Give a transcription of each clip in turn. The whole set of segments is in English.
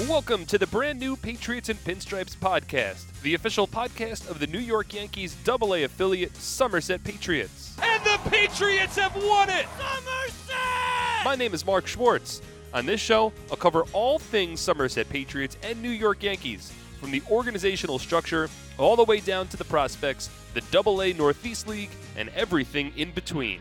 Welcome to the brand new Patriots and Pinstripes podcast, the official podcast of the New York Yankees AA affiliate Somerset Patriots. And the Patriots have won it! Somerset! My name is Mark Schwartz. On this show, I'll cover all things Somerset Patriots and New York Yankees, from the organizational structure all the way down to the prospects, the AA Northeast League, and everything in between.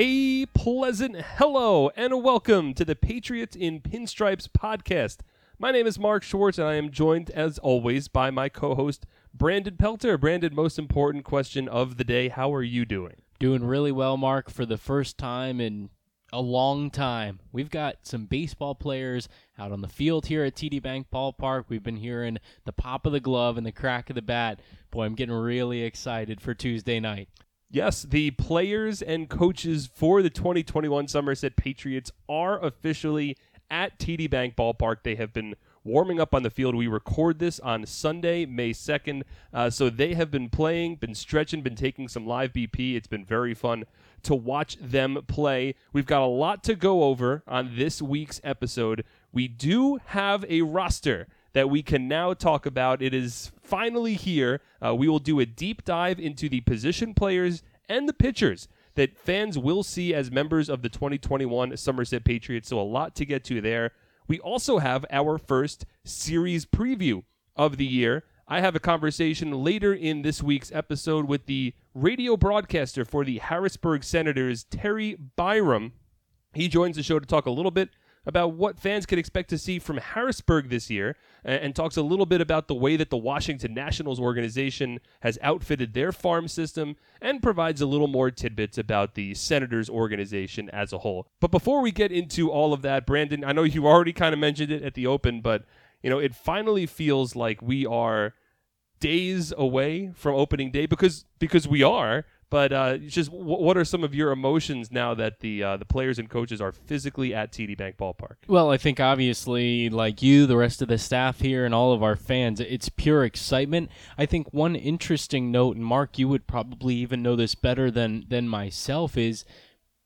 A pleasant hello and welcome to the Patriots in Pinstripes podcast. My name is Mark Schwartz and I am joined as always by my co-host Brandon Pelter. Brandon, most important question of the day, how are you doing? Doing really well, Mark, for the first time in a long time. We've got some baseball players out on the field here at TD Bank Ballpark. We've been hearing the pop of the glove and the crack of the bat. Boy, I'm getting really excited for Tuesday night. Yes, the players and coaches for the 2021 Somerset Patriots are officially at TD Bank Ballpark. They have been warming up on the field. We record this on Sunday, May 2nd. Uh, so they have been playing, been stretching, been taking some live BP. It's been very fun to watch them play. We've got a lot to go over on this week's episode. We do have a roster that we can now talk about. It is finally here. Uh, we will do a deep dive into the position players and the pitchers that fans will see as members of the 2021 Somerset Patriots. So, a lot to get to there. We also have our first series preview of the year. I have a conversation later in this week's episode with the radio broadcaster for the Harrisburg Senators, Terry Byrom. He joins the show to talk a little bit about what fans can expect to see from Harrisburg this year and, and, talks a little bit about the way that the Washington Nationals organization has outfitted their farm system and provides a little more tidbits about the Senators organization as a whole. But before we get into all of that, Brandon, I know you already kind of mentioned it at the open, but you know, it finally feels like we are days away from opening day because because we are but uh, just w- what are some of your emotions now that the uh, the players and coaches are physically at TD Bank Ballpark? Well, I think obviously, like you, the rest of the staff here, and all of our fans, it's pure excitement. I think one interesting note, and Mark, you would probably even know this better than than myself, is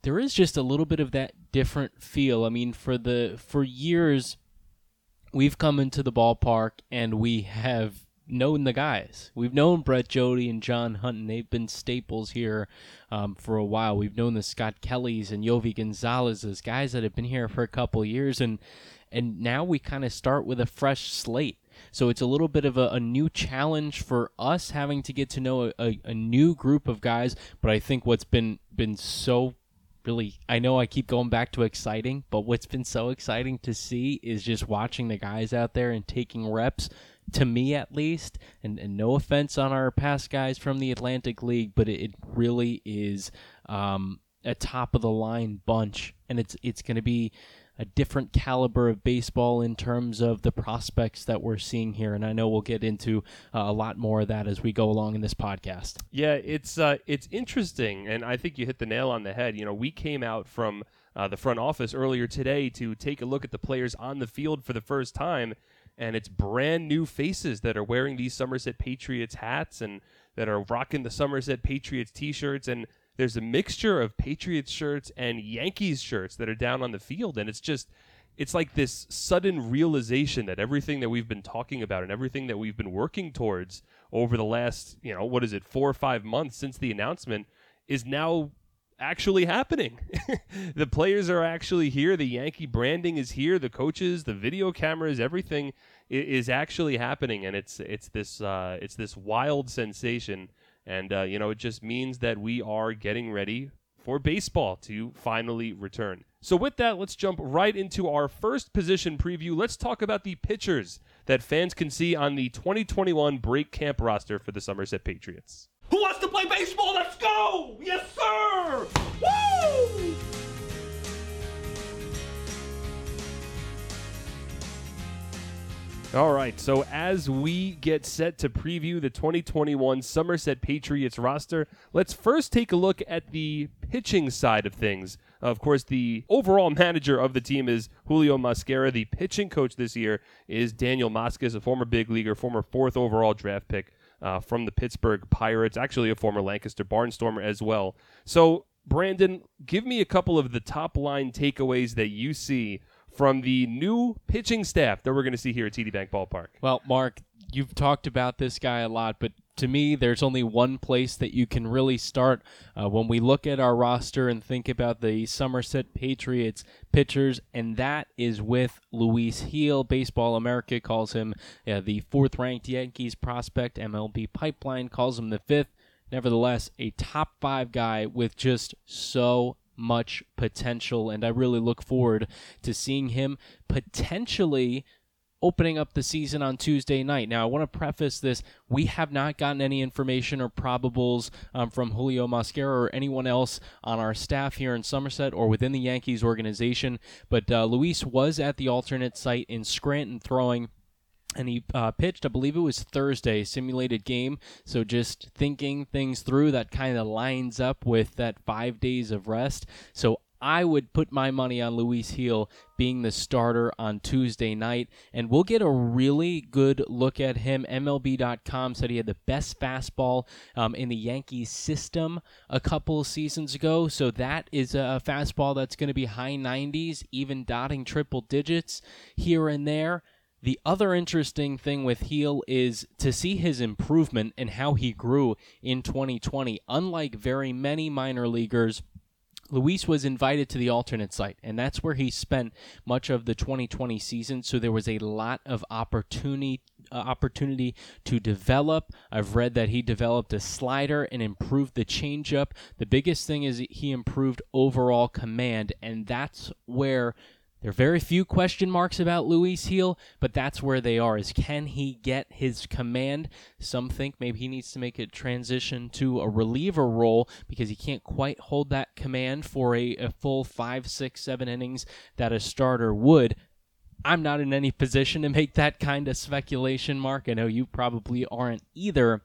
there is just a little bit of that different feel. I mean, for the for years, we've come into the ballpark and we have known the guys. We've known Brett Jody and John Hunt, and they've been staples here um, for a while. We've known the Scott Kellys and Yovi Gonzalez's guys that have been here for a couple years, and and now we kind of start with a fresh slate. So it's a little bit of a, a, new challenge for us having to get to know a, a, a new group of guys. But I think what's been been so really I know I keep going back to exciting, but what's been so exciting to see is just watching the guys out there and taking reps to me at least, and, and no offense on our past guys from the Atlantic League, but it, it really is um, a top of the line bunch, and it's it's going to be a different caliber of baseball in terms of the prospects that we're seeing here, and I know we'll get into uh, a lot more of that as we go along in this podcast. Yeah, it's uh, it's interesting, and I think you hit the nail on the head. You know, we came out from uh, the front office earlier today to take a look at the players on the field for the first time and it's brand new faces that are wearing these Somerset Patriots hats and that are rocking the Somerset Patriots t-shirts. And there's a mixture of Patriots shirts and Yankees shirts that are down on the field. And it's just it's like this sudden realization that everything that we've been talking about and everything that we've been working towards over the last, you know, what is it, 4 or 5 months since the announcement is now actually happening. the players are actually here. The Yankee branding is here. The coaches, the video cameras, everything is actually happening, and it's it's this uh, it's this wild sensation. And uh, you know, it just means that we are getting ready for baseball to finally return. So, with that, let's jump right into our first position preview. Let's talk about the pitchers that fans can see on the 2021 break camp roster for the Somerset Patriots. Who wants to play baseball? Let's go! Yes, sir! Woo! All right, so as we get set to preview the 2021 Somerset Patriots roster, let's first take a look at the pitching side of things. Of course, the overall manager of the team is Julio Mosquera. The pitching coach this year is Daniel Moskos, a former big leaguer, former fourth overall draft pick uh, from the Pittsburgh Pirates, actually a former Lancaster Barnstormer as well. So Brandon, give me a couple of the top line takeaways that you see from the new pitching staff that we're going to see here at TD Bank Ballpark. Well, Mark, you've talked about this guy a lot, but to me, there's only one place that you can really start uh, when we look at our roster and think about the Somerset Patriots pitchers, and that is with Luis Gil. Baseball America calls him uh, the fourth ranked Yankees prospect. MLB Pipeline calls him the fifth. Nevertheless, a top five guy with just so much potential, and I really look forward to seeing him potentially opening up the season on Tuesday night. Now, I want to preface this. We have not gotten any information or probables um, from Julio Mosquera or anyone else on our staff here in Somerset or within the Yankees organization, but uh, Luis was at the alternate site in Scranton throwing and he uh, pitched, I believe it was Thursday, simulated game. So just thinking things through, that kind of lines up with that five days of rest. So I would put my money on Luis Gil being the starter on Tuesday night, and we'll get a really good look at him. MLB.com said he had the best fastball um, in the Yankees system a couple seasons ago, so that is a fastball that's going to be high 90s, even dotting triple digits here and there. The other interesting thing with Gil is to see his improvement and how he grew in 2020. Unlike very many minor leaguers, Luis was invited to the alternate site, and that's where he spent much of the 2020 season. So there was a lot of opportunity uh, opportunity to develop. I've read that he developed a slider and improved the changeup. The biggest thing is he improved overall command, and that's where there are very few question marks about Luis Gil, but that's where they are. Is can he get his command? Some think maybe he needs to make a transition to a reliever role because he can't quite hold that command for a, a full five, six, seven innings that a starter would. I'm not in any position to make that kind of speculation, Mark. I know you probably aren't either,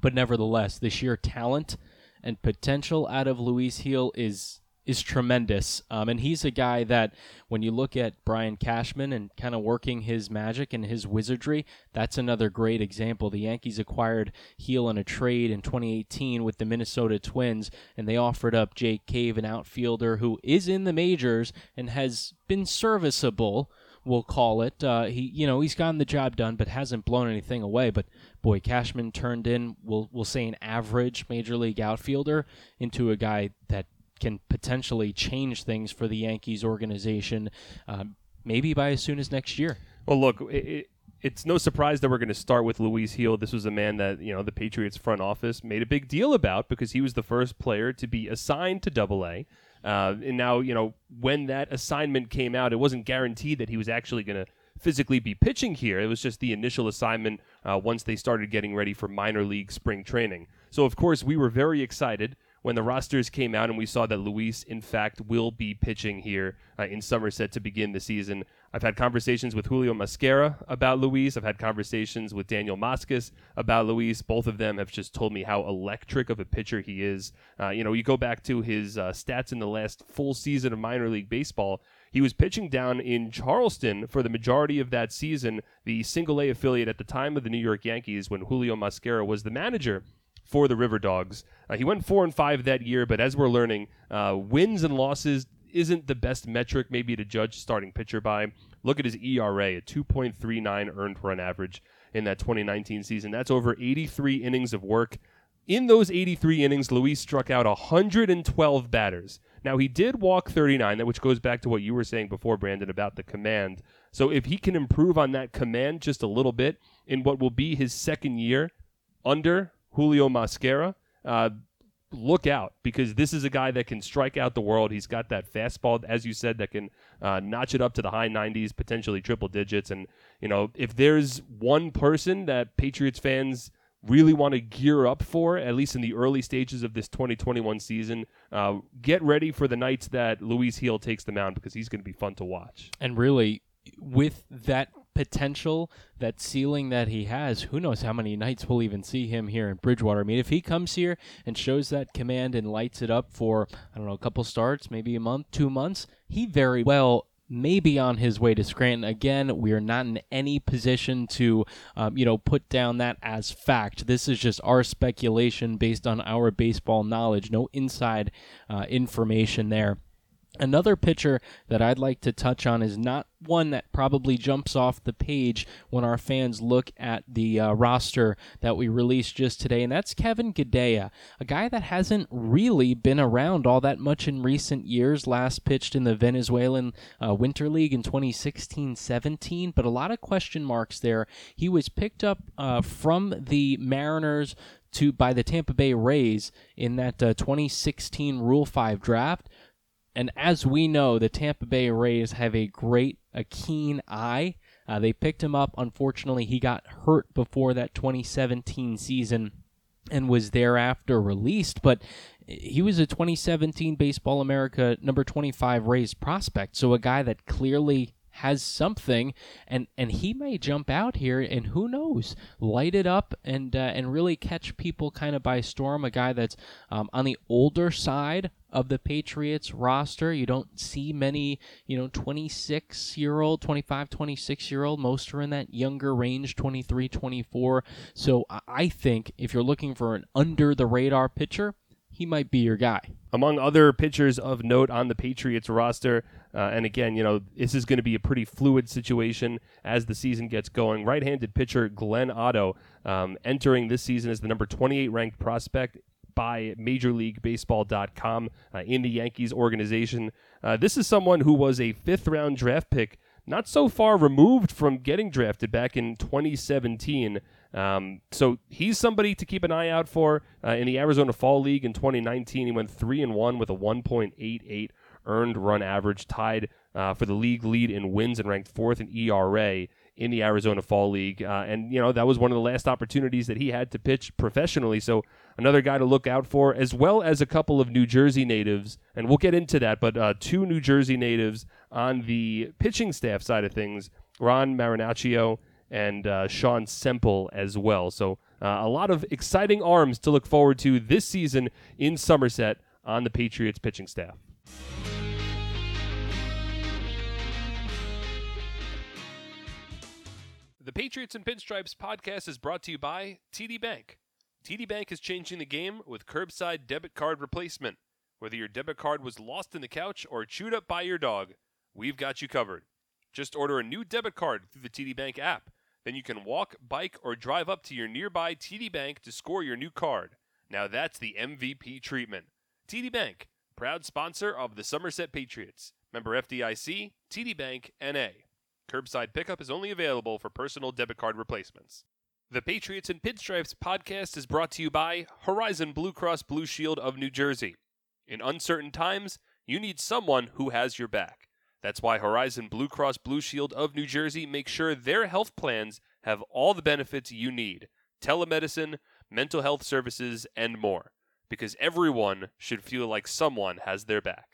but nevertheless, the sheer talent and potential out of Luis Gil is is tremendous. Um, and he's a guy that, when you look at Brian Cashman and kind of working his magic and his wizardry, that's another great example. The Yankees acquired Gil in a trade in 2018 with the Minnesota Twins, and they offered up Jake Cave, an outfielder who is in the majors and has been serviceable. We'll call it. Uh, he, you know, he's gotten the job done, but hasn't blown anything away. But boy, Cashman turned in, we'll we'll say, an average major league outfielder into a guy that can potentially change things for the Yankees organization, um, maybe by as soon as next year. Well, look, it, it, it's no surprise that we're going to start with Luis Gil. This was a man that you know the Patriots front office made a big deal about because he was the first player to be assigned to Double A. Uh, and now, you know, when that assignment came out, it wasn't guaranteed that he was actually going to physically be pitching here. It was just the initial assignment uh, once they started getting ready for minor league spring training. So, of course, we were very excited when the rosters came out and we saw that Luis, in fact, will be pitching here uh, in Somerset to begin the season. I've had conversations with Julio Mosquera about Luis. I've had conversations with Daniel Moskos about Luis. Both of them have just told me how electric of a pitcher he is. Uh, you know, you go back to his uh, stats in the last full season of minor league baseball. He was pitching down in Charleston for the majority of that season, the single A affiliate at the time of the New York Yankees when Julio Mosquera was the manager for the River Dogs. Uh, he went four and five that year, but as we're learning, uh, wins and losses isn't the best metric maybe to judge starting pitcher by. Look at his ERA, a 2.39 earned run average in that 2019 season. That's over 83 innings of work. In those 83 innings, Luis struck out 112 batters. Now, he did walk 39, which goes back to what you were saying before, Brandon, about the command. So, if he can improve on that command just a little bit in what will be his second year under Julio Mosquera, uh, look out because this is a guy that can strike out the world. He's got that fastball, as you said, that can uh, notch it up to the high 90s, potentially triple digits. And, you know, if there's one person that Patriots fans really want to gear up for, at least in the early stages of this 2021 season, uh, get ready for the nights that Luis Gil takes the mound because he's going to be fun to watch. And really, with that potential, that ceiling that he has, who knows how many nights we'll even see him here in Bridgewater. I mean, if he comes here and shows that command and lights it up for, I don't know, a couple starts, maybe a month, two months, he very well maybe on his way to Scranton. Again, we are not in any position to, um, you know, put down that as fact. This is just our speculation based on our baseball knowledge. No inside uh, information there. Another pitcher that I'd like to touch on is not one that probably jumps off the page when our fans look at the uh, roster that we released just today, and that's Kevin Gadea, a guy that hasn't really been around all that much in recent years. Last pitched in the Venezuelan uh, Winter League in 2016 17, but a lot of question marks there. He was picked up uh, from the Mariners to by the Tampa Bay Rays in that uh, 2016 Rule 5 draft. And as we know, the Tampa Bay Rays have a great, a keen eye. Uh, they picked him up. Unfortunately, he got hurt before that 2017 season and was thereafter released. But he was a 2017 Baseball America number 25 Rays prospect. So a guy that clearly has something, and and he may jump out here, and who knows, light it up and uh, and really catch people kind of by storm. A guy that's um, on the older side of the Patriots roster. You don't see many, you know, 26 year old, 25, 26 year old. Most are in that younger range, 23, 24. So I think if you're looking for an under the radar pitcher, he might be your guy. Among other pitchers of note on the Patriots roster, uh, and again, you know, this is going to be a pretty fluid situation as the season gets going. Right handed pitcher Glenn Otto um, entering this season as the number 28 ranked prospect by MajorLeagueBaseball.com uh, in the Yankees organization. Uh, this is someone who was a fifth round draft pick not so far removed from getting drafted back in 2017. Um, so he's somebody to keep an eye out for uh, in the Arizona Fall League in 2019. He went three and one with a 1.88 earned run average, tied uh, for the league lead in wins and ranked fourth in ERA in the Arizona Fall League. Uh, and, you know, that was one of the last opportunities that he had to pitch professionally. So, another guy to look out for, as well as a couple of New Jersey natives. And we'll get into that, but uh, two New Jersey natives on the pitching staff side of things Ron Marinaccio and uh, Shawn Semple as well. So, uh, a lot of exciting arms to look forward to this season in Somerset on the Patriots pitching staff. The Patriots and Pinstripes podcast is brought to you by TD Bank. TD Bank is changing the game with curbside debit card replacement. Whether your debit card was lost in the couch or chewed up by your dog, we've got you covered. Just order a new debit card through the TD Bank app. Then you can walk, bike, or drive up to your nearby TD Bank to score your new card. Now that's the MVP treatment. TD Bank, proud sponsor of the Somerset Patriots. Member FDIC, TD Bank, NA. Curbside pickup is only available for personal debit card replacements. The Patriots and Pinstripes podcast is brought to you by Horizon Blue Cross Blue Shield of New Jersey. In uncertain times, you need someone who has your back. That's why Horizon Blue Cross Blue Shield of New Jersey makes sure their health plans have all the benefits you need telemedicine, mental health services, and more. Because everyone should feel like someone has their back.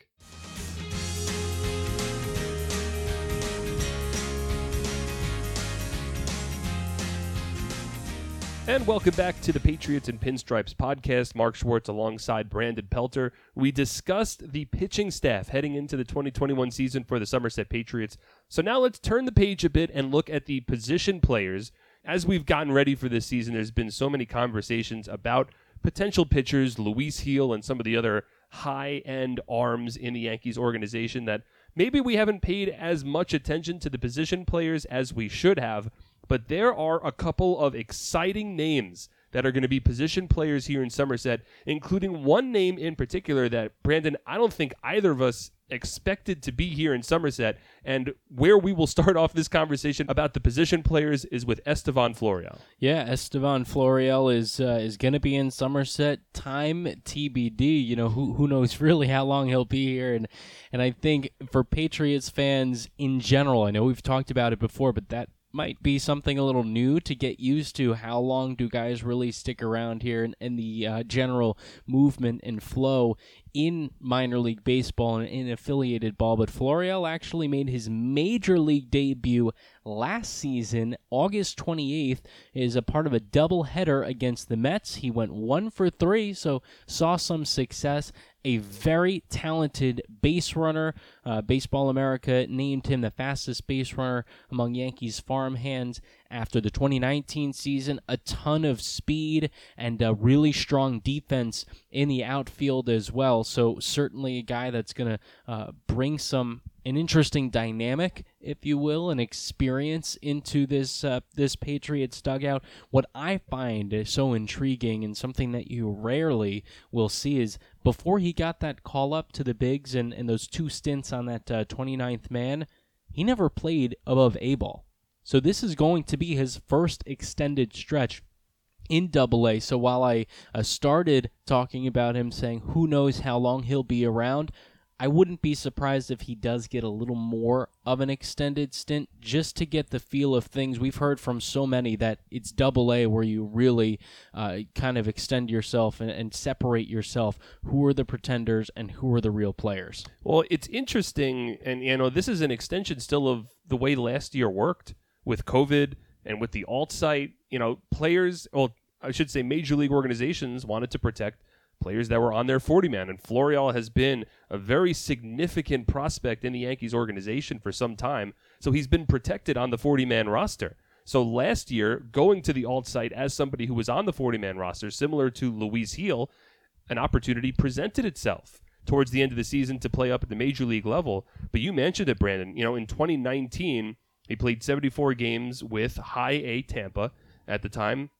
And welcome back to the Patriots and Pinstripes podcast. Mark Schwartz alongside Brandon Pelter. We discussed the pitching staff heading into the 2021 season for the Somerset Patriots. So now let's turn the page a bit and look at the position players. As we've gotten ready for this season, there's been so many conversations about potential pitchers, Luis Gil, and some of the other high end arms in the Yankees organization that maybe we haven't paid as much attention to the position players as we should have but there are a couple of exciting names that are going to be position players here in Somerset, including one name in particular that, Brandon, I don't think either of us expected to be here in Somerset. And where we will start off this conversation about the position players is with Estevan Florial. Yeah, Estevan Florial is uh, is going to be in Somerset. Time TBD. You know who who knows really how long he'll be here, and and I think for Patriots fans in general, I know we've talked about it before, but that might be something a little new to get used to. How long do guys really stick around here and, and the uh, general movement and flow in minor league baseball and in affiliated ball? But Florial actually made his major league debut last season, August 28th, is a part of a doubleheader against the Mets. He went one for three, so saw some success a very talented base runner. Uh, Baseball America named him the fastest base runner among Yankees farmhands after the 2019 season. A ton of speed and a really strong defense in the outfield as well. So, certainly a guy that's going to uh, bring some an interesting dynamic, if you will, an experience into this uh, this Patriots dugout. What I find so intriguing and something that you rarely will see is before he got that call up to the bigs and, and those two stints on that uh, 29th man, he never played above A ball. So this is going to be his first extended stretch in double A. So while I uh, started talking about him saying who knows how long he'll be around, I wouldn't be surprised if he does get a little more of an extended stint just to get the feel of things. We've heard from so many that it's double A where you really uh, kind of extend yourself and, and, separate yourself. Who are the pretenders and who are the real players? Well, it's interesting, and you know, this is an extension still of the way last year worked with COVID and with the alt site. You know, players, well, I should say, major league organizations wanted to protect players that were on their 40 man. And Florial has been a very significant prospect in the Yankees organization for some time. So he's been protected on the 40 man roster. So last year, going to the alt site as somebody who was on the 40 man roster, similar to Luis Gil, an opportunity presented itself towards the end of the season to play up at the major league level. But you mentioned it, Brandon. You know, in 2019, he played 74 games with high A Tampa at the time.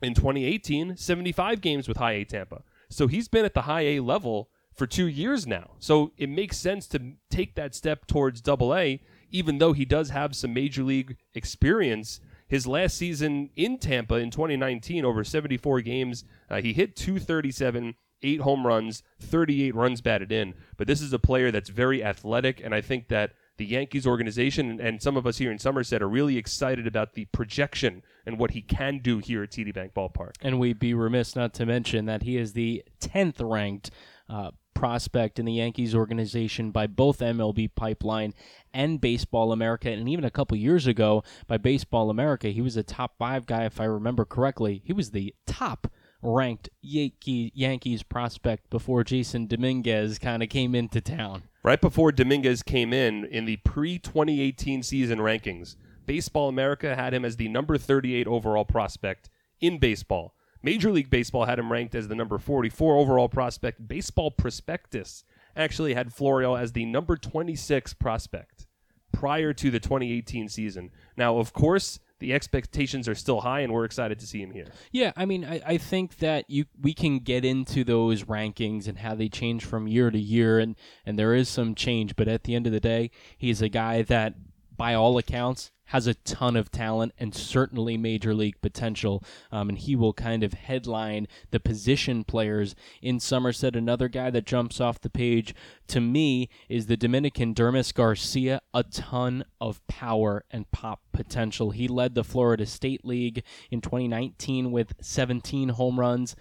In 2018, 75 games with high A Tampa. So he's been at the high A level for two years now. So it makes sense to take that step towards double A, even though he does have some major league experience. His last season in Tampa in 2019, over 74 games, uh, he hit 237, eight home runs, 38 runs batted in. But this is a player that's very athletic, and I think that the Yankees organization and some of us here in Somerset are really excited about the projection and what he can do here at TD Bank Ballpark. And we'd be remiss not to mention that he is the 10th ranked uh, prospect in the Yankees organization by both MLB Pipeline and Baseball America. And even a couple years ago by Baseball America, he was a top five guy, if I remember correctly. He was the top ranked Yankee, Yankees prospect before Jasson Dominguez kind of came into town. Right before Dominguez came in in the pre 2018 season rankings, Baseball America had him as the number 38 overall prospect in baseball. Major League Baseball had him ranked as the number 44 overall prospect. Baseball Prospectus actually had Florial as the number 26 prospect prior to the 2018 season. Now, of course, the expectations are still high, and we're excited to see him here. Yeah, I mean, I, I think that you we can get into those rankings and how they change from year to year, and and there is some change, but at the end of the day, he's a guy that, by all accounts, has a ton of talent and certainly major league potential. Um, and he will kind of headline the position players in Somerset. Another guy that jumps off the page to me is the Dominican Dermis Garcia. A ton of power and pop potential. He led the Florida State League in 2019 with 17 home runs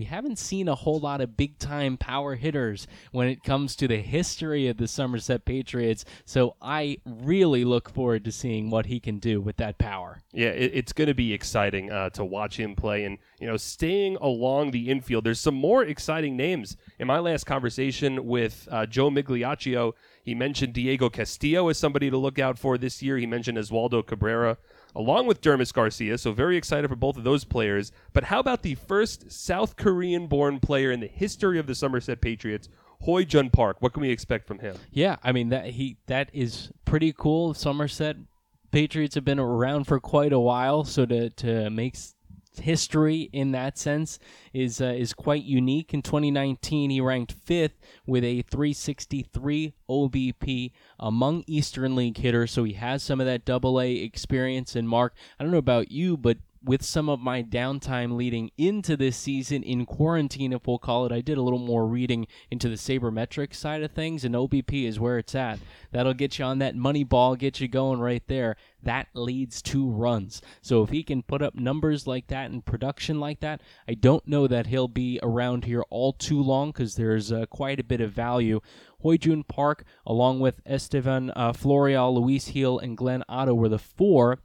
we haven't seen a whole lot of big time power hitters when it comes to the history of the Somerset Patriots. So I really look forward to seeing what he can do with that power. Yeah, it, it's going to be exciting uh, to watch him play. And, you know, staying along the infield, there's some more exciting names. In my last conversation with uh, Joe Migliaccio, he mentioned Diego Castillo as somebody to look out for this year. He mentioned Oswaldo Cabrera along with Dermis Garcia. So very excited for both of those players. But how about the first South Korean born player in the history of the Somerset Patriots? Hoy Jun Park. What can we expect from him? Yeah, I mean that he that is pretty cool. Somerset Patriots have been around for quite a while, so to to make history in that sense is uh, is quite unique. In 2019, he ranked fifth with a 363 OBP among Eastern League hitters, so he has some of that Double A experience. And Mark, I don't know about you, but with some of my downtime leading into this season in quarantine, if we'll call it, I did a little more reading into the sabermetric side of things, and OBP is where it's at. That'll get you on that money ball, get you going right there. That leads to runs. So if he can put up numbers like that and production like that, I don't know that he'll be around here all too long because there's uh, quite a bit of value. Hoy Jun Park, along with Estevan uh, Florial, Luis Gil, and Glenn Otto, were the four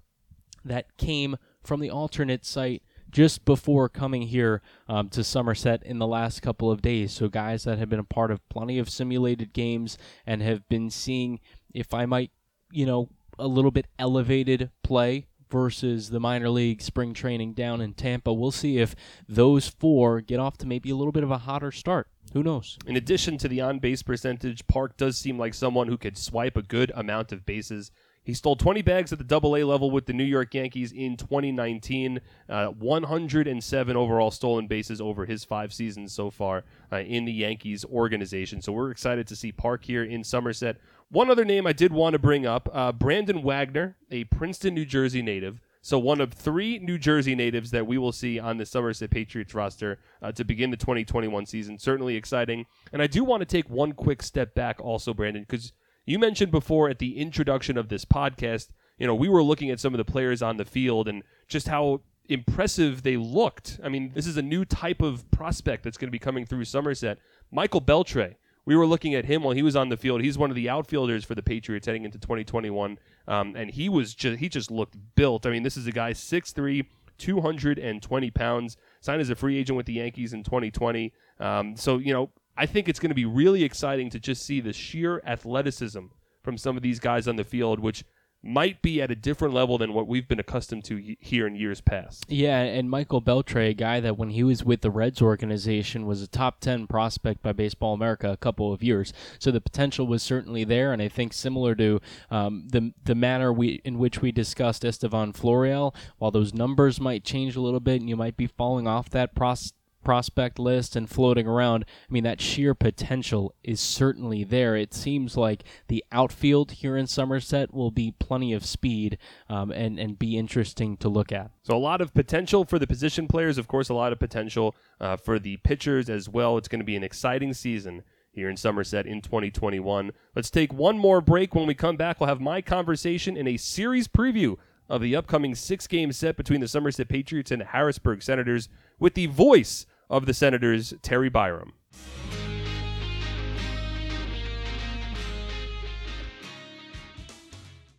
that came from the alternate site just before coming here um, to Somerset in the last couple of days. So, guys that have been a part of plenty of simulated games and have been seeing, if I might, you know, a little bit elevated play versus the minor league spring training down in Tampa. We'll see if those four get off to maybe a little bit of a hotter start. Who knows? In addition to the on base percentage, Park does seem like someone who could swipe a good amount of bases. He stole 20 bags at the double A level with the New York Yankees in 2019. Uh, 107 overall stolen bases over his five seasons so far uh, in the Yankees organization. So we're excited to see Park here in Somerset. One other name I did want to bring up uh, Brandon Wagner, a Princeton, New Jersey native. So one of three New Jersey natives that we will see on the Somerset Patriots roster uh, to begin the 2021 season. Certainly exciting. And I do want to take one quick step back also, Brandon, because you mentioned before at the introduction of this podcast, you know, we were looking at some of the players on the field and just how impressive they looked. I mean, this is a new type of prospect that's going to be coming through Somerset. Michael Beltre. We were looking at him while he was on the field. He's one of the outfielders for the Patriots heading into 2021, um, and he was just he just looked built. I mean, this is a guy 6'3", 220 pounds, signed as a free agent with the Yankees in 2020. Um, so you know, I think it's going to be really exciting to just see the sheer athleticism from some of these guys on the field, which might be at a different level than what we've been accustomed to here in years past. Yeah, and Michael Beltre, a guy that when he was with the Reds organization was a top 10 prospect by Baseball America a couple of years. So the potential was certainly there, and I think similar to um, the the manner we in which we discussed Estevan Florial, while those numbers might change a little bit and you might be falling off that process prospect list and floating around, I mean, that sheer potential is certainly there. It seems like the outfield here in Somerset will be plenty of speed um, and, and be interesting to look at. So, a lot of potential for the position players, of course, a lot of potential uh, for the pitchers as well. It's going to be an exciting season here in Somerset in 2021. Let's take one more break. When we come back, we'll have my conversation in a series preview of the upcoming six game set between the Somerset Patriots and Harrisburg Senators with the voice of the Senators, Terry Byrom.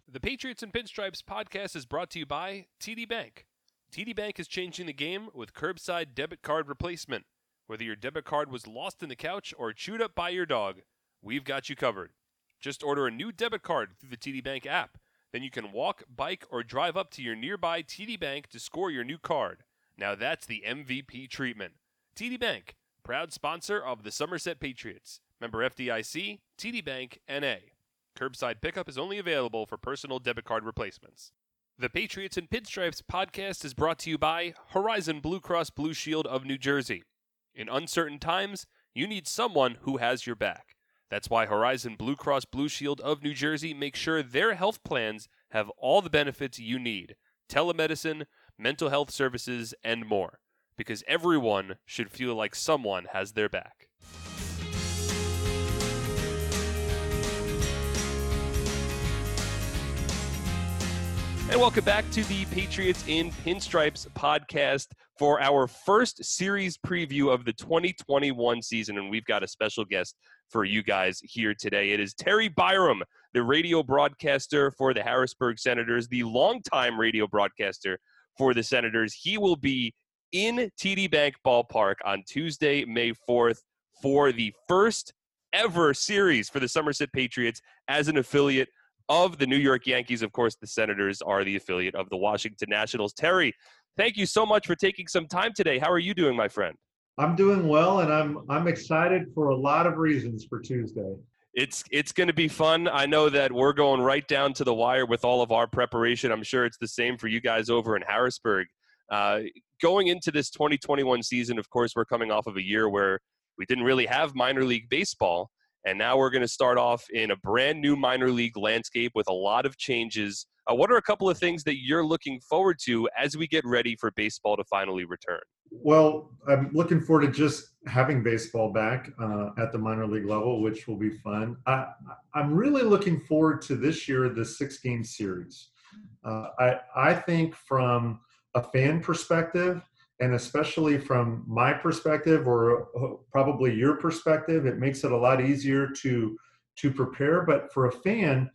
The Patriots and Pinstripes podcast is brought to you by TD Bank. TD Bank is changing the game with curbside debit card replacement. Whether your debit card was lost in the couch or chewed up by your dog, we've got you covered. Just order a new debit card through the TD Bank app. Then you can walk, bike, or drive up to your nearby TD Bank to score your new card. Now that's the MVP treatment. TD Bank, proud sponsor of the Somerset Patriots. Member FDIC, TD Bank, NA. Curbside pickup is only available for personal debit card replacements. The Patriots and Pinstripes podcast is brought to you by Horizon Blue Cross Blue Shield of New Jersey. In uncertain times, you need someone who has your back. That's why Horizon Blue Cross Blue Shield of New Jersey makes sure their health plans have all the benefits you need telemedicine, mental health services, and more because everyone should feel like someone has their back. And welcome back to the Patriots in Pinstripes podcast for our first series preview of the 2021 season. And we've got a special guest for you guys here today. It is Terry Byrom, the radio broadcaster for the Harrisburg Senators, the longtime radio broadcaster for the Senators. He will be in TD Bank Ballpark on Tuesday, May 4th for the first ever series for the Somerset Patriots as an affiliate of the New York Yankees. Of course, the Senators are the affiliate of the Washington Nationals. Terry, thank you so much for taking some time today. How are you doing, my friend? I'm doing well, and I'm I'm excited for a lot of reasons for Tuesday. It's it's going to be fun. I know that we're going right down to the wire with all of our preparation. I'm sure it's the same for you guys over in Harrisburg. Uh, going into this 2021 season, of course, we're coming off of a year where we didn't really have minor league baseball. And now we're going to start off in a brand new minor league landscape with a lot of changes. Uh, what are a couple of things that you're looking forward to as we get ready for baseball to finally return? Well, I'm looking forward to just having baseball back uh, at the minor league level, which will be fun. I, am really looking forward to this year, the six game series. Uh, I, I think from a fan perspective, and especially from my perspective or uh, probably your perspective, it makes it a lot easier to to prepare. But for a fan,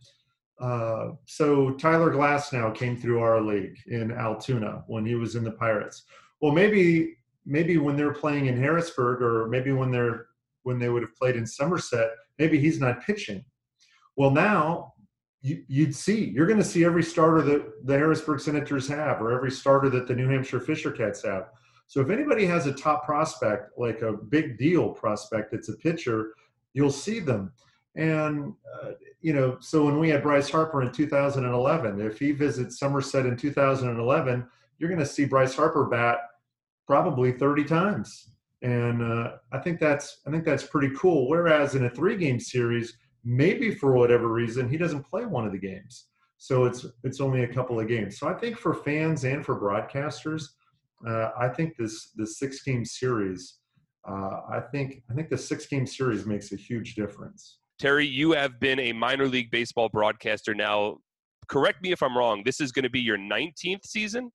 uh, so Tyler Glasnow came through our league in Altoona when he was in the Pirates. well, maybe maybe when they're playing in Harrisburg, or maybe when they're when they would have played in Somerset, maybe he's not pitching. Well, now you, would see you're going to see every starter that the Harrisburg Senators have, or every starter that the New Hampshire Fisher Cats have. So if anybody has a top prospect, like a big deal prospect, it's a pitcher, you'll see them. And uh, you know, so when we had Bryce Harper in 2011, if he visits Somerset in 2011, you're going to see Bryce Harper bat probably 30 times. And uh, I think that's I think that's pretty cool. Whereas in a three-game series, maybe for whatever reason he doesn't play one of the games, so it's it's only a couple of games. So I think for fans and for broadcasters, uh, I think this this six-game series, uh, I think I think the six-game series makes a huge difference. Terry, you have been a minor league baseball broadcaster now. Correct me if I'm wrong. This is going to be your 19th season,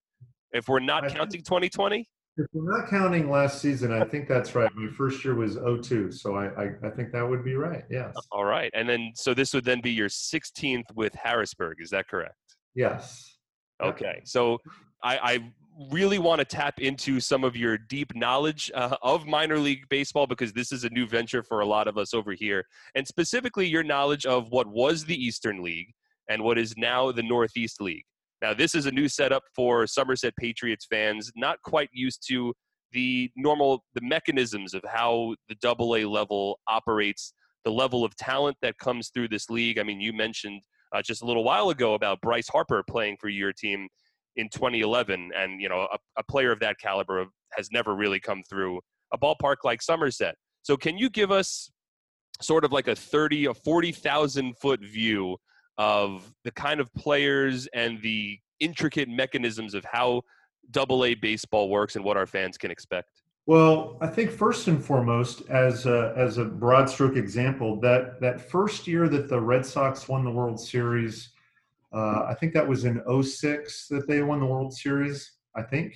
if we're not I counting 2020. If we're not counting last season, I think that's right. My first year was 02, so I, I, I think that would be right. Yes. All right, and then so this would then be your 16th with Harrisburg. Is that correct? Yes. Okay, so I, I really want to tap into some of your deep knowledge uh, of minor league baseball because this is a new venture for a lot of us over here, and specifically your knowledge of what was the Eastern League and what is now the Northeast League. Now, this is a new setup for Somerset Patriots fans, not quite used to the normal the mechanisms of how the double A level operates, the level of talent that comes through this league. I mean, you mentioned uh, just a little while ago about Bryce Harper playing for your team in 2011, and you know a, a player of that caliber has never really come through a ballpark like Somerset. So, can you give us sort of like a 30 or 40,000 foot view of the kind of players and the intricate mechanisms of how double A baseball works and what our fans can expect? Well, I think first and foremost, as a, as a broad stroke example, that that first year that the Red Sox won the World Series, uh, I think that was in 06 that they won the World Series. I think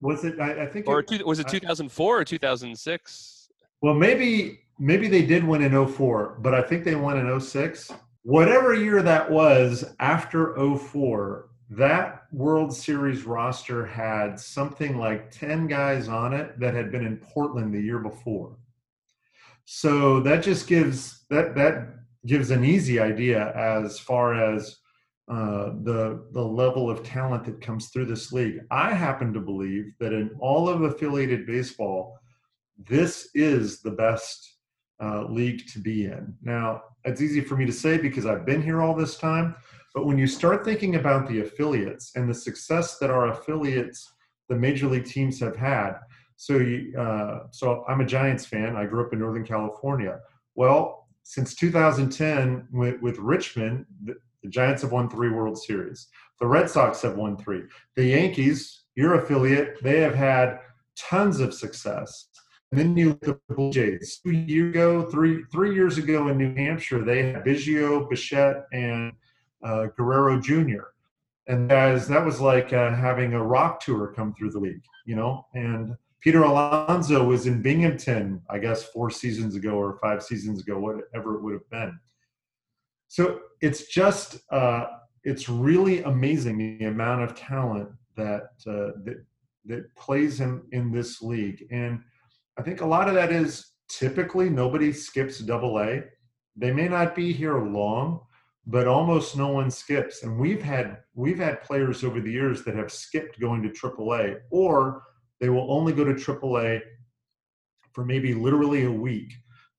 was it? I, I think or it, two, was it 2004 or 2006? Well, maybe maybe they did win in 04, but I think they won in 06 whatever year that was after 04 that world series roster had something like 10 guys on it that had been in portland the year before so that just gives that that gives an easy idea as far as uh, the the level of talent that comes through this league. I happen to believe that in all of affiliated baseball, this is the best uh, league to be in. Now, it's easy for me to say because I've been here all this time, but when you start thinking about the affiliates and the success that our affiliates, the major league teams have had, so you, uh, so I'm a Giants fan. I grew up in Northern California. Well, since 2010, with, with Richmond, the, the Giants have won three World Series. The Red Sox have won three. The Yankees, your affiliate, they have had tons of success. And then you look at the Blue Jays. Two years ago, three three years ago in New Hampshire, they had Biggio, Bichette, and uh, Guerrero Jr. And guys, that was like uh, having a rock tour come through the league, you know. And Peter Alonso was in Binghamton, I guess, four seasons ago or five seasons ago, whatever it would have been. So it's just, uh, it's really amazing the amount of talent that uh, that that plays in in this league. And I think a lot of that is typically nobody skips double A. They may not be here long, but almost no one skips. And we've had we've had players over the years that have skipped going to triple A, or they will only go to triple A for maybe literally a week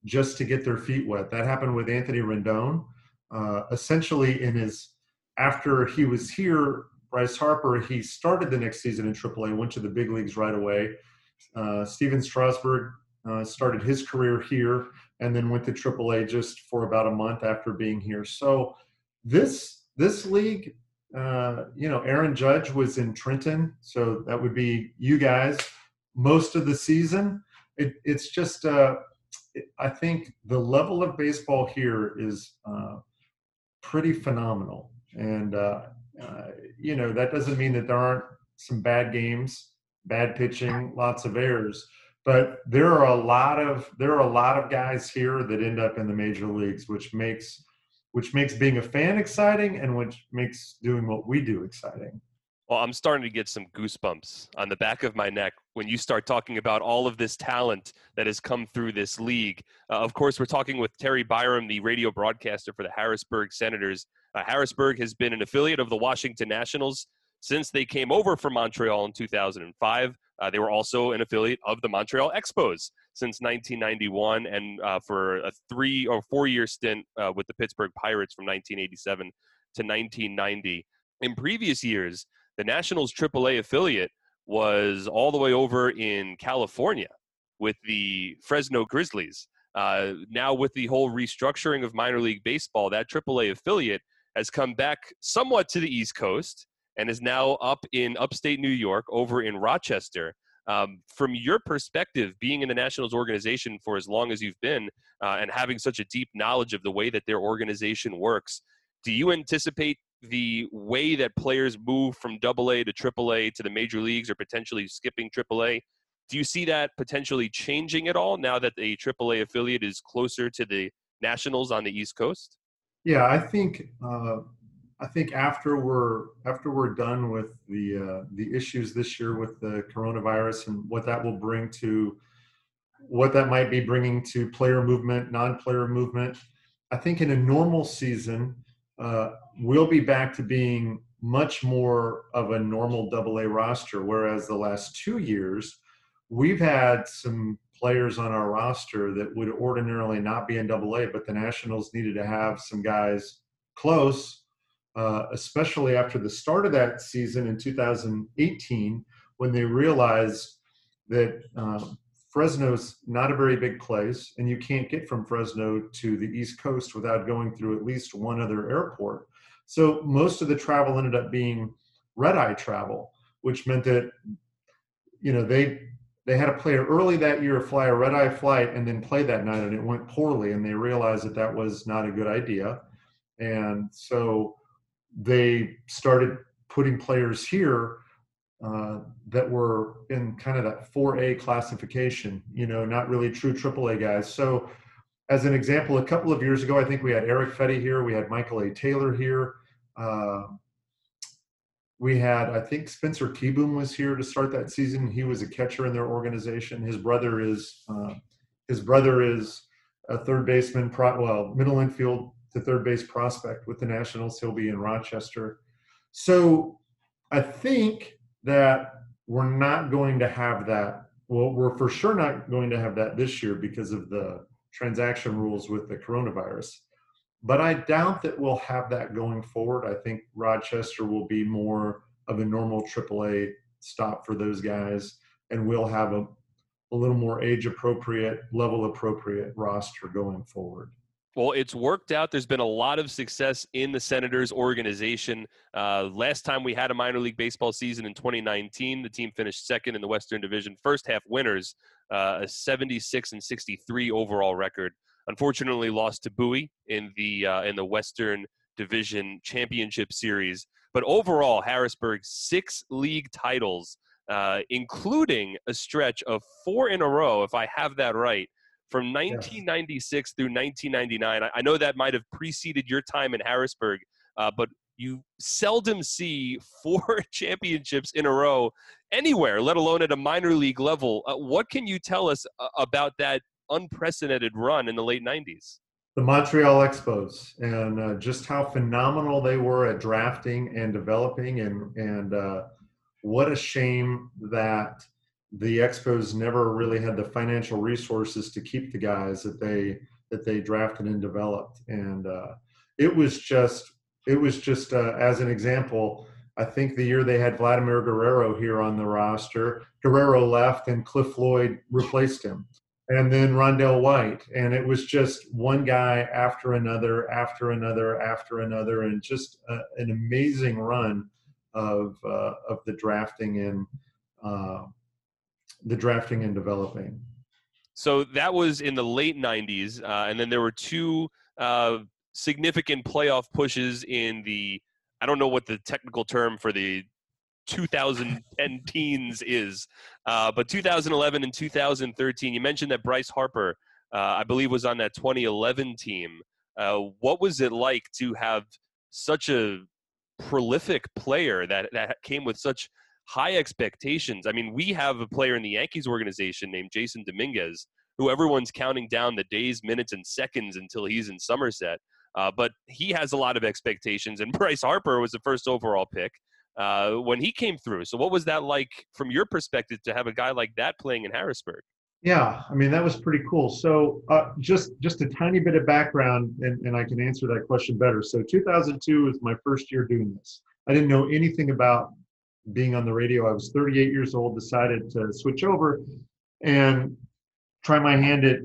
just to get their feet wet. That happened with Anthony Rendon. Uh, essentially, in his after he was here, Bryce Harper, he started the next season in AAA, went to the big leagues right away. Uh, Stephen Strasburg uh, started his career here and then went to AAA just for about a month after being here. So this this league, uh, you know, Aaron Judge was in Trenton, so that would be you guys most of the season. It, it's just, uh, I think the level of baseball here is uh, pretty phenomenal, and uh, uh, you know that doesn't mean that there aren't some bad games bad pitching, lots of errors. But there are a lot of there are a lot of guys here that end up in the major leagues, which makes which makes being a fan exciting and which makes doing what we do exciting. Well, I'm starting to get some goosebumps on the back of my neck when you start talking about all of this talent that has come through this league. Uh, of course, we're talking with Terry Byrom, the radio broadcaster for the Harrisburg Senators. Uh, Harrisburg has been an affiliate of the Washington Nationals since they came over from Montreal in 2005. Uh, they were also an affiliate of the Montreal Expos since 1991, and uh, for a three or four year stint uh, with the Pittsburgh Pirates from 1987 to 1990. In previous years, the Nationals AAA affiliate was all the way over in California with the Fresno Grizzlies. Uh, now, with the whole restructuring of minor league baseball, that AAA affiliate has come back somewhat to the East Coast and is now up in upstate New York over in Rochester. Um, from your perspective, being in the Nationals organization for as long as you've been uh, and having such a deep knowledge of the way that their organization works, do you anticipate the way that players move from double A to triple A to the major leagues or potentially skipping triple A. Do you see that potentially changing at all now that the triple A affiliate is closer to the Nationals on the East Coast? Yeah, I think uh, I think after we're after we're done with the uh, the issues this year with the coronavirus and what that will bring to what that might be bringing to player movement, non-player movement. I think in a normal season, uh, we'll be back to being much more of a normal double A roster, whereas the last two years, we've had some players on our roster that would ordinarily not be in double A, but the Nationals needed to have some guys close, uh, especially after the start of that season in 2018 when they realized that uh, Fresno's not a very big place, and you can't get from Fresno to the East Coast without going through at least one other airport. So most of the travel ended up being red eye travel, which meant that you know they they had a player early that year fly a red eye flight and then play that night, and it went poorly, and they realized that that was not a good idea, and so they started putting players here uh, that were in kind of that 4A classification, you know, not really true AAA guys. So, as an example, a couple of years ago, I think we had Erick Fedde here, we had Michael A. Taylor here. Uh, we had, I think, Spencer Kieboom was here to start that season. He was a catcher in their organization. His brother is uh, his brother is a third baseman, well, middle infield to third base prospect with the Nationals. He'll be in Rochester. So I think that we're not going to have that. Well, we're for sure not going to have that this year because of the transaction rules with the coronavirus. But I doubt that we'll have that going forward. I think Rochester will be more of a normal AAA stop for those guys, and we'll have a, a little more age appropriate, level appropriate roster going forward. Well, it's worked out. There's been a lot of success in the Senators organization. Uh, last time we had a minor league baseball season in 2019, the team finished second in the Western Division, first half winners, uh, a 76 and 63 overall record. Unfortunately, lost to Bowie in the uh, in the Western Division Championship Series. But overall, Harrisburg six league titles, uh, including a stretch of four in a row, if I have that right from 1996 yes. through 1999. I, know that might have preceded your time in Harrisburg, uh, but you seldom see four championships in a row anywhere, let alone at a minor league level. Uh, what can you tell us uh, about that unprecedented run in the late 90s? The Montreal Expos and uh, just how phenomenal they were at drafting and developing, and and uh, what a shame that the Expos never really had the financial resources to keep the guys that they that they drafted and developed, and uh, it was just it was just uh, as an example. I think the year they had Vladimir Guerrero here on the roster, Guerrero left and Cliff Floyd replaced him, and then Rondell White, and it was just one guy after another, after another, after another, and just a, an amazing run of uh, of the drafting and uh, the drafting and developing. So that was in the late 90s. Uh, and then there were two uh, significant playoff pushes in the, I don't know what the technical term for the 2010 teens is, uh, but 2011 and 2013. You mentioned that Bryce Harper, uh, I believe, was on that 2011 team. Uh, what was it like to have such a prolific player that that came with such high expectations. I mean, we have a player in the Yankees organization named Jasson Dominguez, who everyone's counting down the days, minutes, and seconds until he's in Somerset. Uh, but he has a lot of expectations, and Bryce Harper was the first overall pick uh, when he came through. So, what was that like from your perspective to have a guy like that playing in Harrisburg? Yeah, I mean that was pretty cool. So uh, just just a tiny bit of background, and, and I can answer that question better. So 2002 was my first year doing this. I didn't know anything about being on the radio. I was 38 years old, decided to switch over and try my hand at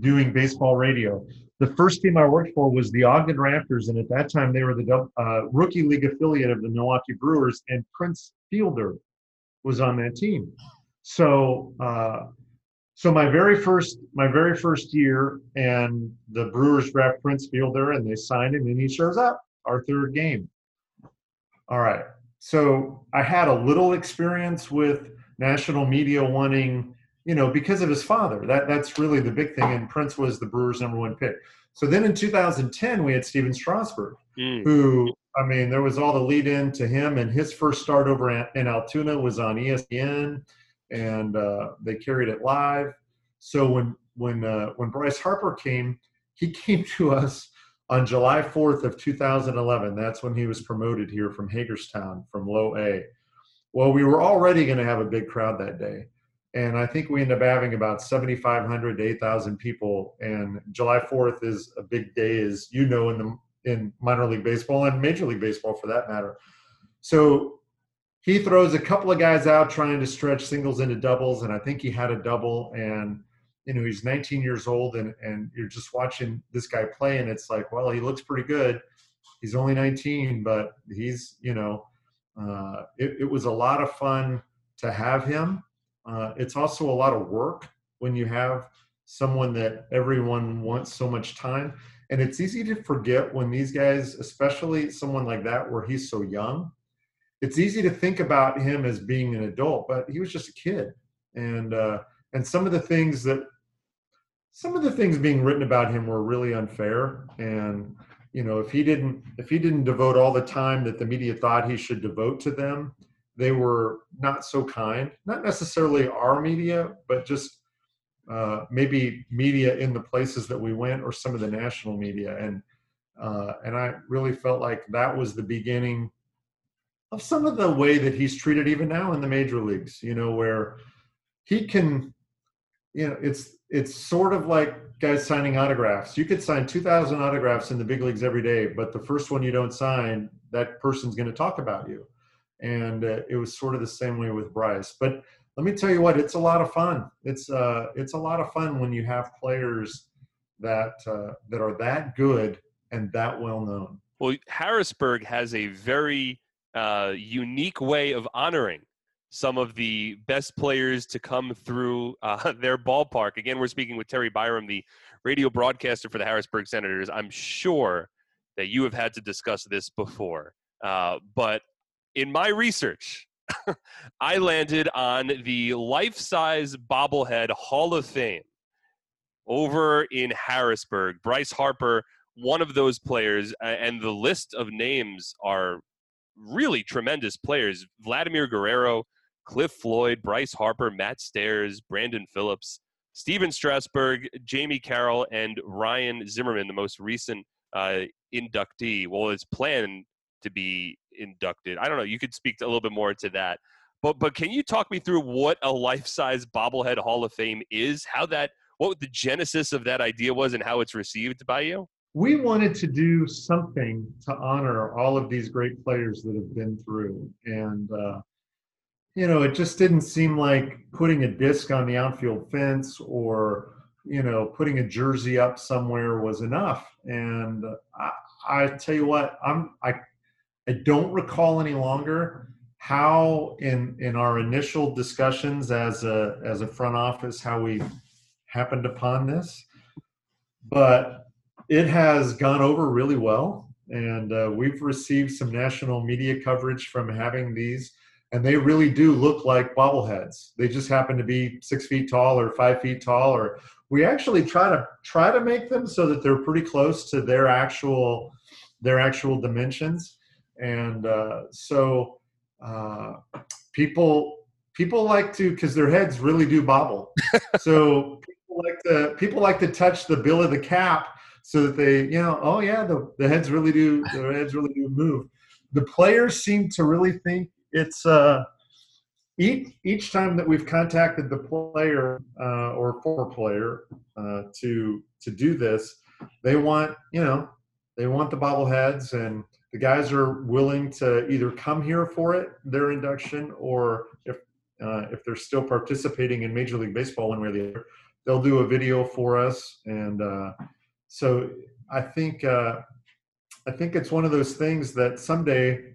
doing baseball radio. The first team I worked for was the Ogden Raptors, and at that time they were the uh, rookie league affiliate of the Milwaukee Brewers, and Prince Fielder was on that team. So uh, so my very first my very first year and the brewers draft prince fielder and they signed him and he shows up our third game all right so i had a little experience with national media wanting you know because of his father that that's really the big thing and prince was the brewers number one pick so then in 2010 we had stephen strasburg mm. who i mean there was all the lead in to him and his first start over in altoona was on espn and uh, they carried it live. So when when uh, when Bryce Harper came, he came to us on July 4th of 2011. That's when he was promoted here from Hagerstown from Low A. Well, we were already going to have a big crowd that day. And I think we ended up having about 7,500 to 8,000 people. And July 4th is a big day, as you know, in the in minor league baseball and major league baseball for that matter. So he throws a couple of guys out trying to stretch singles into doubles, and I think he had a double. And you know, he's 19 years old, and and you're just watching this guy play, and it's like, well, he looks pretty good. He's only 19, but he's you know, uh, it, it was a lot of fun to have him. Uh, it's also a lot of work when you have someone that everyone wants so much time. And it's easy to forget when these guys, especially someone like that, where he's so young, it's easy to think about him as being an adult, but he was just a kid. And uh, and some of the things that some of the things being written about him were really unfair. And you know, if he didn't if he didn't devote all the time that the media thought he should devote to them, they were not so kind. Not necessarily our media, but just uh, maybe media in the places that we went, or some of the national media. And uh, and I really felt like that was the beginning of some of the way that he's treated even now in the major leagues, you know, where he can, you know, it's it's sort of like guys signing autographs. You could sign 2,000 autographs in the big leagues every day, but the first one you don't sign, that person's going to talk about you. And uh, it was sort of the same way with Bryce. But let me tell you what, it's a lot of fun. It's uh, it's a lot of fun when you have players that uh, that are that good and that well known. Well, Harrisburg has a very uh, unique way of honoring some of the best players to come through uh, their ballpark. Again, we're speaking with Terry Byrom, the radio broadcaster for the Harrisburg Senators. I'm sure that you have had to discuss this before, uh, but in my research, I landed on the life size bobblehead Hall of Fame over in Harrisburg. Bryce Harper, one of those players, and the list of names are really tremendous players Vladimir Guerrero, Cliff Floyd, Bryce Harper, Matt Stairs, Brandon Phillips, Stephen Strasburg, Jamie Carroll, and Ryan Zimmerman, the most recent uh, inductee. Well, it's planned to be inducted. I don't know. You could speak a little bit more to that. But but can you talk me through what a life-size bobblehead Hall of Fame is? How that what the genesis of that idea was and how it's received by you? we wanted to do something to honor all of these great players that have been through and uh, you know it just didn't seem like putting a disc on the outfield fence or you know putting a jersey up somewhere was enough. And i, I tell you what i'm i i don't recall any longer how in in our initial discussions as a as a front office how we happened upon this. But it has gone over really well, and uh, we've received some national media coverage from having these, and they really do look like bobbleheads. They just happen to be six feet tall or five feet tall, or we actually try to try to make them so that they're pretty close to their actual their actual dimensions. and uh, so uh, people people like to because their heads really do bobble. so people like to people like to touch the bill of the cap so that they you know oh yeah the, the heads really do the heads really do move. The players seem to really think it's uh, each each time that we've contacted the player uh, or former player uh, to to do this, they want you know they want the bobbleheads and the guys are willing to either come here for it their induction or if uh, if they're still participating in Major League Baseball one way or the other, they'll do a video for us. And uh, so I think uh, I think it's one of those things that someday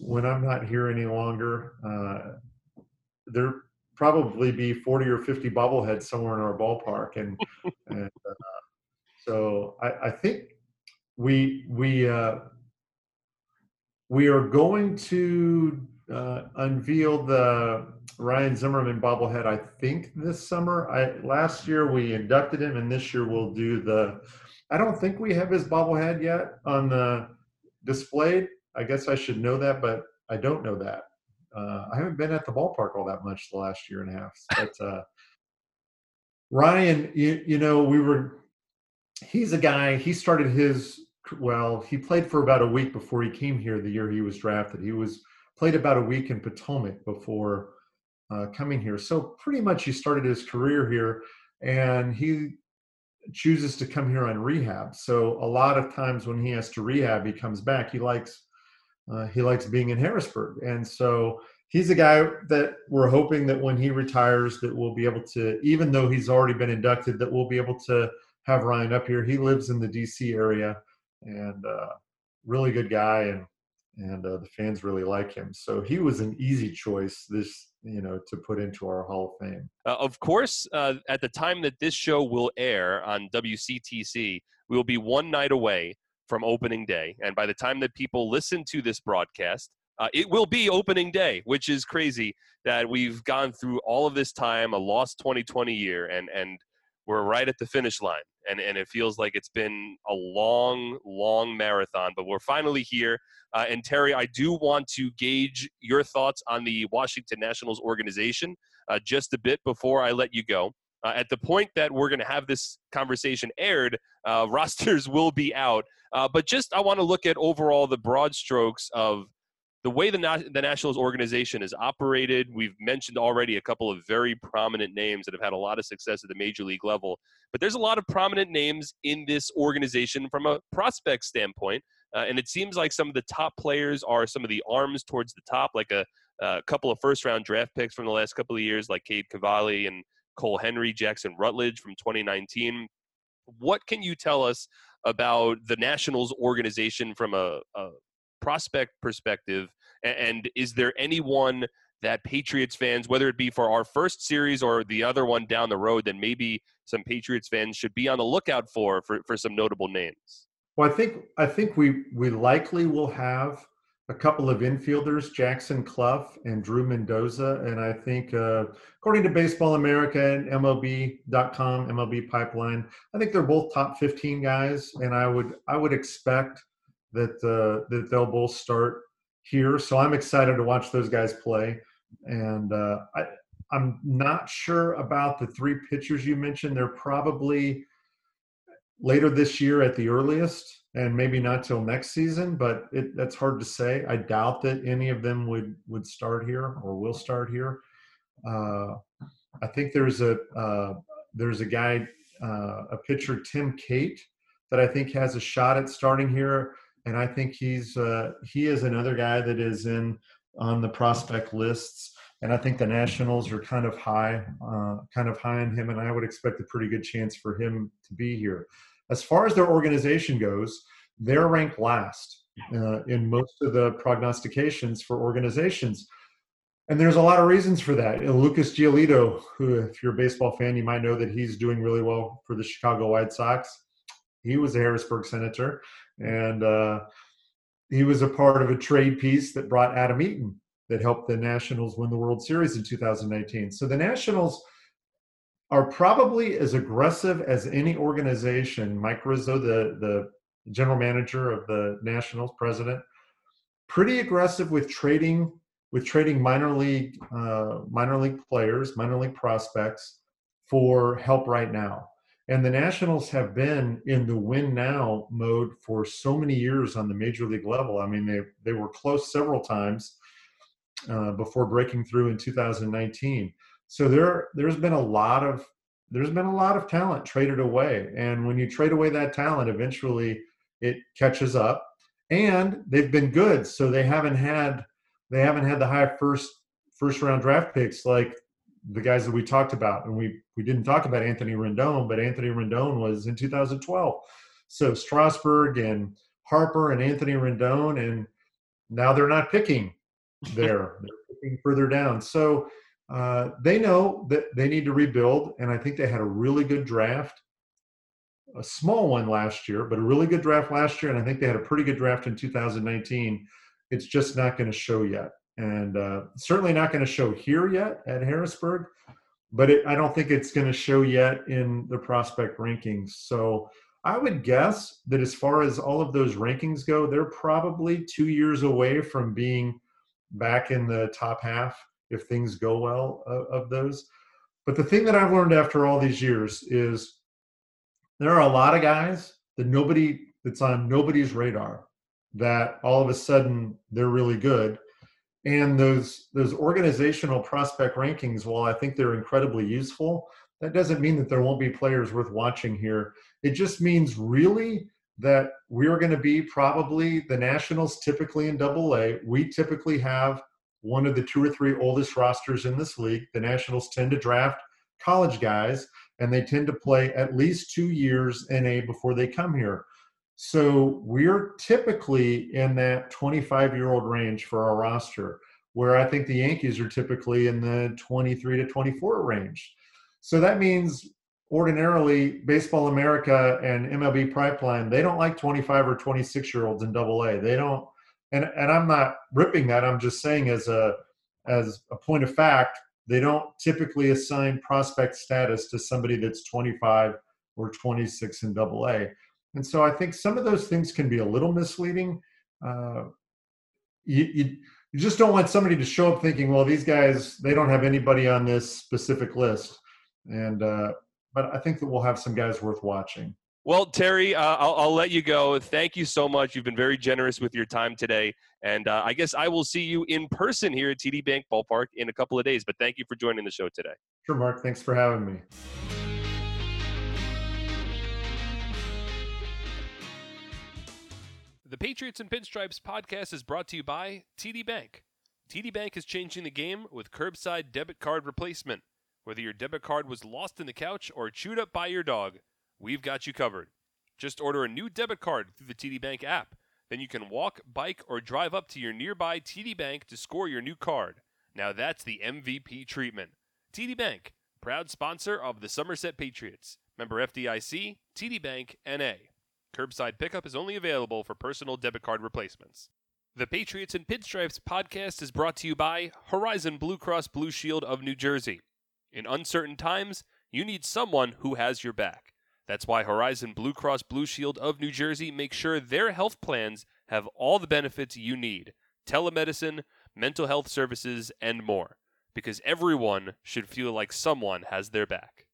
when I'm not here any longer uh, there probably be 40 or 50 bobbleheads somewhere in our ballpark. And, and uh, so I, I, think we we uh, we are going to uh, unveil the Ryan Zimmerman bobblehead I think this summer. I last year we inducted him and this year we'll do the I don't think we have his bobblehead yet on the displayed I guess I should know that but I don't know that uh, I haven't been at the ballpark all that much the last year and a half. But uh, Ryan, you, you know, we were, he's a guy, he started his, well, he played for about a week before he came here the year he was drafted. He was played about a week in Potomac before uh, coming here. So pretty much he started his career here and he chooses to come here on rehab. So a lot of times when he has to rehab, he comes back. He likes uh, he likes being in Harrisburg, and so he's a guy that we're hoping that when he retires, that we'll be able to, even though he's already been inducted, that we'll be able to have Ryan up here. He lives in the D.C. area, and uh, really good guy, and and uh, the fans really like him. So he was an easy choice this you know to put into our Hall of Fame. Uh, of course, uh, at the time that this show will air on WCTC, we will be one night away from opening day. And by the time that people listen to this broadcast, uh, it will be opening day, which is crazy that we've gone through all of this time, a lost 2020 year, and and we're right at the finish line. And and it feels like it's been a long, long marathon, but we're finally here. Uh, and Terry, I do want to gauge your thoughts on the Washington Nationals organization uh, just a bit before I let you go. Uh, at the point that we're going to have this conversation aired, uh, rosters will be out. Uh, but just I want to look at overall the broad strokes of the way the, Na- the Nationals organization is operated. We've mentioned already a couple of very prominent names that have had a lot of success at the major league level. But there's a lot of prominent names in this organization from a prospect standpoint. Uh, and it seems like some of the top players are some of the arms towards the top, like a, a couple of first round draft picks from the last couple of years, like Cade Cavalli and Cole Henry, Jackson Rutledge from 2019. What can you tell us about the Nationals organization from a, a prospect perspective? And is there anyone that Patriots fans, whether it be for our first series or the other one down the road, that maybe some Patriots fans should be on the lookout for for, for some notable names? Well, I think I think we we likely will have a couple of infielders, Jackson Cluff and Drew Mendoza. And I think, uh, according to Baseball America and MLB.com, MLB Pipeline, I think they're both top 15 guys. And I would I would expect that uh, that they'll both start here. So I'm excited to watch those guys play. And uh, I, I'm not sure about the three pitchers you mentioned. They're probably later this year at the earliest and maybe not till next season, but it, that's hard to say. I doubt that any of them would would start here or will start here. Uh, I think there's a uh, there's a guy, uh, a pitcher, Tim Cate, that I think has a shot at starting here, and I think he's uh, he is another guy that is in on the prospect lists. And I think the Nationals are kind of high, uh, kind of high on him, and I would expect a pretty good chance for him to be here. As far as their organization goes, they're ranked last uh, in most of the prognostications for organizations. And there's a lot of reasons for that. Lucas Giolito, who, if you're a baseball fan, you might know that he's doing really well for the Chicago White Sox. He was a Harrisburg Senator, and uh, he was a part of a trade piece that brought Adam Eaton that helped the Nationals win the World Series in 2019. So the Nationals are probably as aggressive as any organization. Mike Rizzo, the, the general manager of the Nationals, president, pretty aggressive with trading with trading minor league uh, minor league players, minor league prospects for help right now. And the Nationals have been in the win now mode for so many years on the major league level. I mean, they they were close several times uh, before breaking through in 2019. So there there's been a lot of there's been a lot of talent traded away, and when you trade away that talent, eventually it catches up. And they've been good, so they haven't had they haven't had the high first first round draft picks like the guys that we talked about, and we we didn't talk about Anthony Rendon, but Anthony Rendon was in 2012. So Strasburg and Harper and Anthony Rendon, and now they're not picking there; they're picking further down. So uh, they know that they need to rebuild, and I think they had a really good draft, a small one last year, but a really good draft last year, and I think they had a pretty good draft in 2019. It's just not going to show yet and uh, certainly not going to show here yet at Harrisburg. But it, I don't think it's going to show yet in the prospect rankings. So I would guess that as far as all of those rankings go, they're probably two years away from being back in the top half if things go well of, of those. But the thing that I've learned after all these years is there are a lot of guys that nobody that's on nobody's radar that all of a sudden they're really good. And those those organizational prospect rankings while i think they're incredibly useful that doesn't mean that there won't be players worth watching here. It just means really that we're going to be probably the nationals typically in double a. We typically have one of the two or three oldest rosters in this league the nationals tend to draft college guys and they tend to play at least two years in a before they come here so we're typically in that 25 year old range for our roster, where I think the Yankees are typically in the 23 to 24 range. So that means ordinarily Baseball America and MLB Pipeline, they don't like 25 or 26 year olds in double A. They don't, and, and I'm not ripping that. I'm just saying as a, as a point of fact, they don't typically assign prospect status to somebody that's 25 or 26 in double A. And so I think some of those things can be a little misleading. Uh, you, you, you just don't want somebody to show up thinking, well, these guys, they don't have anybody on this specific list. And, uh, but I think that we'll have some guys worth watching. Well, Terry, uh, I'll, I'll, let you go. Thank you so much. You've been very generous with your time today. And uh, I guess I will see you in person here at TD Bank Ballpark in a couple of days. But thank you for joining the show today. Sure, Mark. Thanks for having me. The Patriots and Pinstripes podcast is brought to you by TD Bank. TD Bank is changing the game with curbside debit card replacement. Whether your debit card was lost in the couch or chewed up by your dog, we've got you covered. Just order a new debit card through the TD Bank app. Then you can walk, bike, or drive up to your nearby TD Bank to score your new card. Now that's the MVP treatment. TD Bank, proud sponsor of the Somerset Patriots. Member FDIC, TD Bank, NA. Curbside pickup is only available for personal debit card replacements. The Patriots and Pinstripes podcast is brought to you by Horizon Blue Cross Blue Shield of New Jersey. In uncertain times, you need someone who has your back. That's why Horizon Blue Cross Blue Shield of New Jersey makes sure their health plans have all the benefits you need telemedicine, mental health services, and more. Because everyone should feel like someone has their back.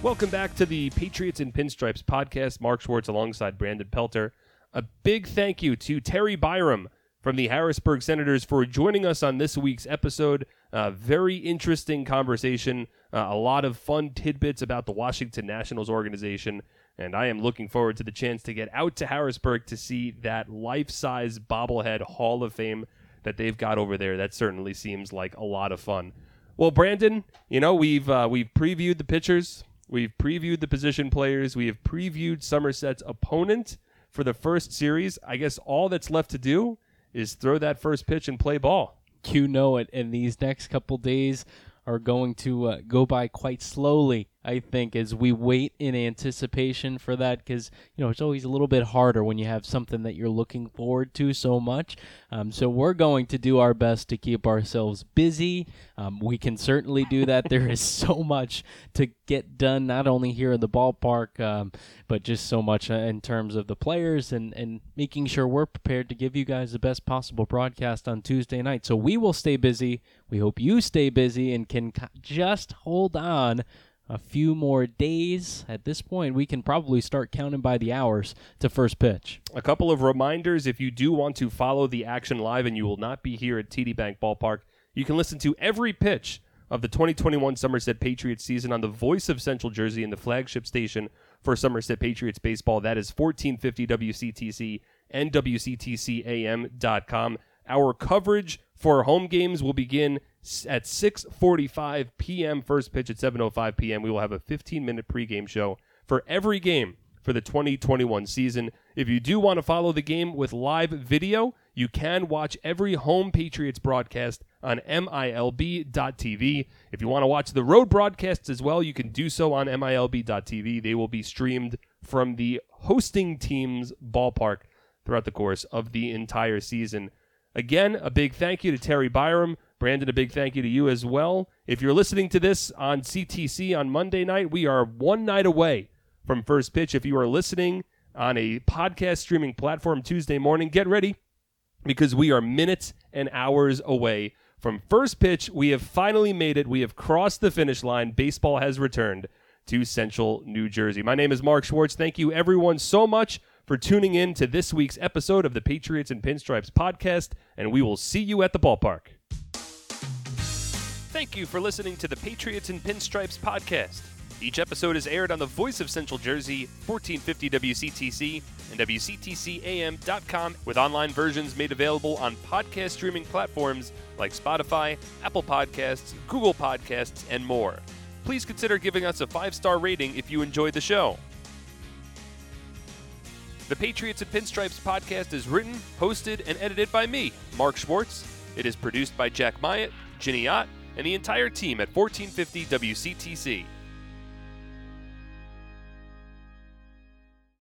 Welcome back to the Patriots and Pinstripes podcast. Mark Schwartz alongside Brandon Pelter. A big thank you to Terry Byrom from the Harrisburg Senators for joining us on this week's episode. Uh, very interesting conversation, uh, a lot of fun tidbits about the Washington Nationals organization, and I am looking forward to the chance to get out to Harrisburg to see that life-size bobblehead Hall of Fame that they've got over there. That certainly seems like a lot of fun. Well, Brandon, you know we've uh, we've previewed the pitchers, We've previewed the position players. We have previewed Somerset's opponent for the first series. I guess all that's left to do is throw that first pitch and play ball. You know it. And these next couple days are going to uh, go by quite slowly I think as we wait in anticipation for that because you know it's always a little bit harder when you have something that you're looking forward to so much. Um, so we're going to do our best to keep ourselves busy. Um, we can certainly do that. there is so much to get done, not only here in the ballpark, um, but just so much uh, in terms of the players and and making sure we're prepared to give you guys the best possible broadcast on Tuesday night. So we will stay busy. We hope you stay busy and can just hold on a few more days. At this point, we can probably start counting by the hours to first pitch. A couple of reminders if you do want to follow the action live and you will not be here at TD Bank Ballpark, you can listen to every pitch of the 2021 Somerset Patriots season on the voice of Central Jersey and the flagship station for Somerset Patriots baseball. That is 1450 WCTC and WCTCAM.com. Our coverage for home games will begin at 6:45 p.m. First pitch at 7:05 p.m. We will have a 15-minute pregame show for every game for the 2021 season. If you do want to follow the game with live video, you can watch every home Patriots broadcast on MILB.TV. If you want to watch the road broadcasts as well, you can do so on MILB.TV. They will be streamed from the hosting team's ballpark throughout the course of the entire season. Again, a big thank you to Terry Byrom. Brandon, a big thank you to you as well. If you're listening to this on CTC on Monday night, we are one night away from first pitch. If you are listening on a podcast streaming platform Tuesday morning, get ready because we are minutes and hours away from first pitch. We have finally made it. We have crossed the finish line. Baseball has returned to Central New Jersey. My name is Mark Schwartz. Thank you, everyone, so much for tuning in to this week's episode of the Patriots and Pinstripes podcast, and we will see you at the ballpark. Thank you for listening to the Patriots and Pinstripes podcast. Each episode is aired on the voice of Central Jersey, 1450 WCTC, and WCTCAM.com, with online versions made available on podcast streaming platforms like Spotify, Apple Podcasts, Google Podcasts, and more. Please consider giving us a five star rating if you enjoyed the show. The Patriots and Pinstripes podcast is written, hosted, and edited by me, Mark Schwartz. It is produced by Jack Myatt, Ginny Ott, and the entire team at 1450 WCTC.